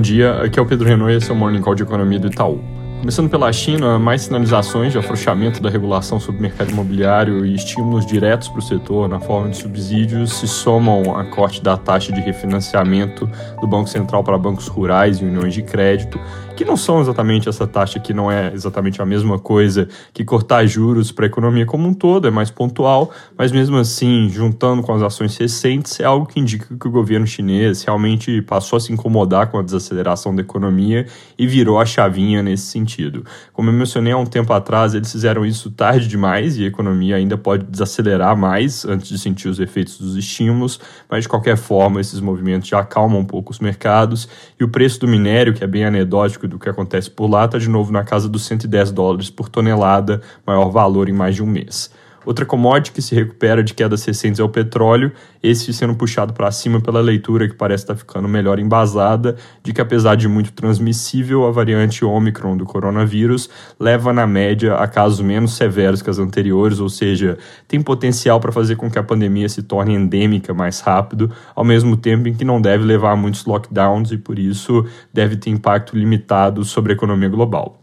Bom dia, aqui é o Pedro e esse é o Morning Call de Economia do Itaú. Começando pela China, mais sinalizações de afrouxamento da regulação sobre o mercado imobiliário e estímulos diretos para o setor na forma de subsídios se somam a corte da taxa de refinanciamento do Banco Central para bancos rurais e uniões de crédito, que não são exatamente essa taxa que não é exatamente a mesma coisa que cortar juros para a economia como um todo, é mais pontual, mas mesmo assim, juntando com as ações recentes, é algo que indica que o governo chinês realmente passou a se incomodar com a desaceleração da economia e virou a chavinha nesse sentido. Como eu mencionei há um tempo atrás, eles fizeram isso tarde demais e a economia ainda pode desacelerar mais antes de sentir os efeitos dos estímulos, mas de qualquer forma, esses movimentos já acalmam um pouco os mercados e o preço do minério, que é bem anedótico do que acontece por lá está de novo na casa dos 110 dólares por tonelada, maior valor em mais de um mês. Outra commodity que se recupera de quedas recentes é o petróleo, esse sendo puxado para cima pela leitura que parece estar tá ficando melhor embasada, de que apesar de muito transmissível, a variante Omicron do coronavírus leva na média a casos menos severos que as anteriores, ou seja, tem potencial para fazer com que a pandemia se torne endêmica mais rápido, ao mesmo tempo em que não deve levar a muitos lockdowns e por isso deve ter impacto limitado sobre a economia global.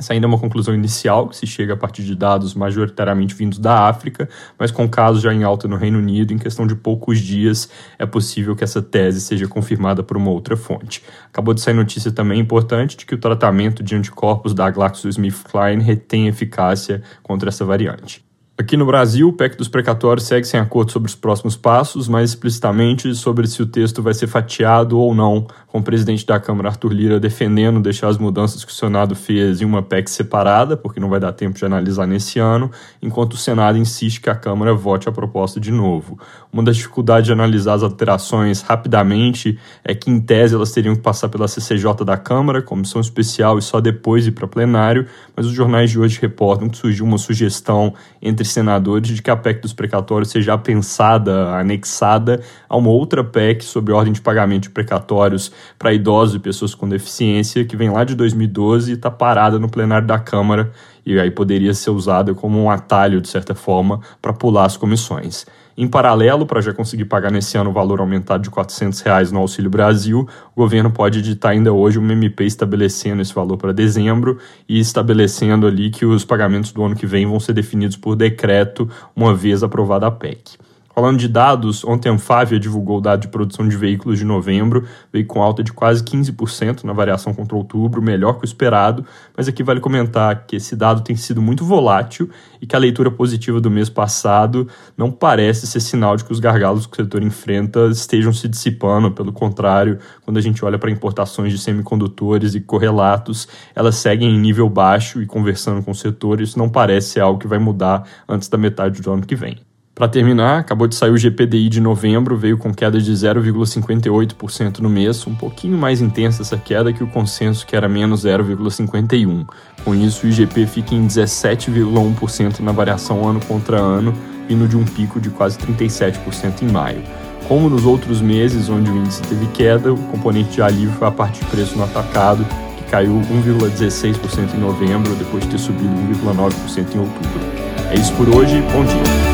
Essa ainda é uma conclusão inicial, que se chega a partir de dados majoritariamente vindos da África, mas com casos já em alta no Reino Unido, em questão de poucos dias é possível que essa tese seja confirmada por uma outra fonte. Acabou de sair notícia também importante de que o tratamento de anticorpos da GlaxoSmithKline retém eficácia contra essa variante. Aqui no Brasil, o PEC dos precatórios segue sem acordo sobre os próximos passos, mais explicitamente sobre se o texto vai ser fatiado ou não, com o presidente da Câmara, Arthur Lira, defendendo deixar as mudanças que o Senado fez em uma PEC separada, porque não vai dar tempo de analisar nesse ano, enquanto o Senado insiste que a Câmara vote a proposta de novo. Uma das dificuldades de analisar as alterações rapidamente é que, em tese, elas teriam que passar pela CCJ da Câmara, comissão especial, e só depois ir para plenário, mas os jornais de hoje reportam que surgiu uma sugestão entre senadores de que a PEC dos precatórios seja pensada, anexada a uma outra PEC sobre ordem de pagamento de precatórios para idosos e pessoas com deficiência, que vem lá de 2012 e está parada no plenário da Câmara e aí poderia ser usada como um atalho, de certa forma, para pular as comissões. Em paralelo, para já conseguir pagar nesse ano o valor aumentado de 400 reais no Auxílio Brasil, o governo pode editar ainda hoje uma MP estabelecendo esse valor para dezembro e estabelecendo ali que os pagamentos do ano que vem vão ser definidos por decreto, uma vez aprovada a PEC. Falando de dados, ontem a Anfávia divulgou o dado de produção de veículos de novembro, veio com alta de quase 15% na variação contra outubro, melhor que o esperado, mas aqui vale comentar que esse dado tem sido muito volátil e que a leitura positiva do mês passado não parece ser sinal de que os gargalos que o setor enfrenta estejam se dissipando, pelo contrário, quando a gente olha para importações de semicondutores e correlatos, elas seguem em nível baixo e conversando com o setor, isso não parece ser algo que vai mudar antes da metade do ano que vem. Para terminar, acabou de sair o GPDI de novembro, veio com queda de 0,58% no mês, um pouquinho mais intensa essa queda que o consenso que era menos 0,51. Com isso, o IGP fica em 17,1% na variação ano contra ano, vindo de um pico de quase 37% em maio. Como nos outros meses onde o índice teve queda, o componente de alívio foi a parte de preço no atacado, que caiu 1,16% em novembro, depois de ter subido 1,9% em outubro. É isso por hoje, bom dia.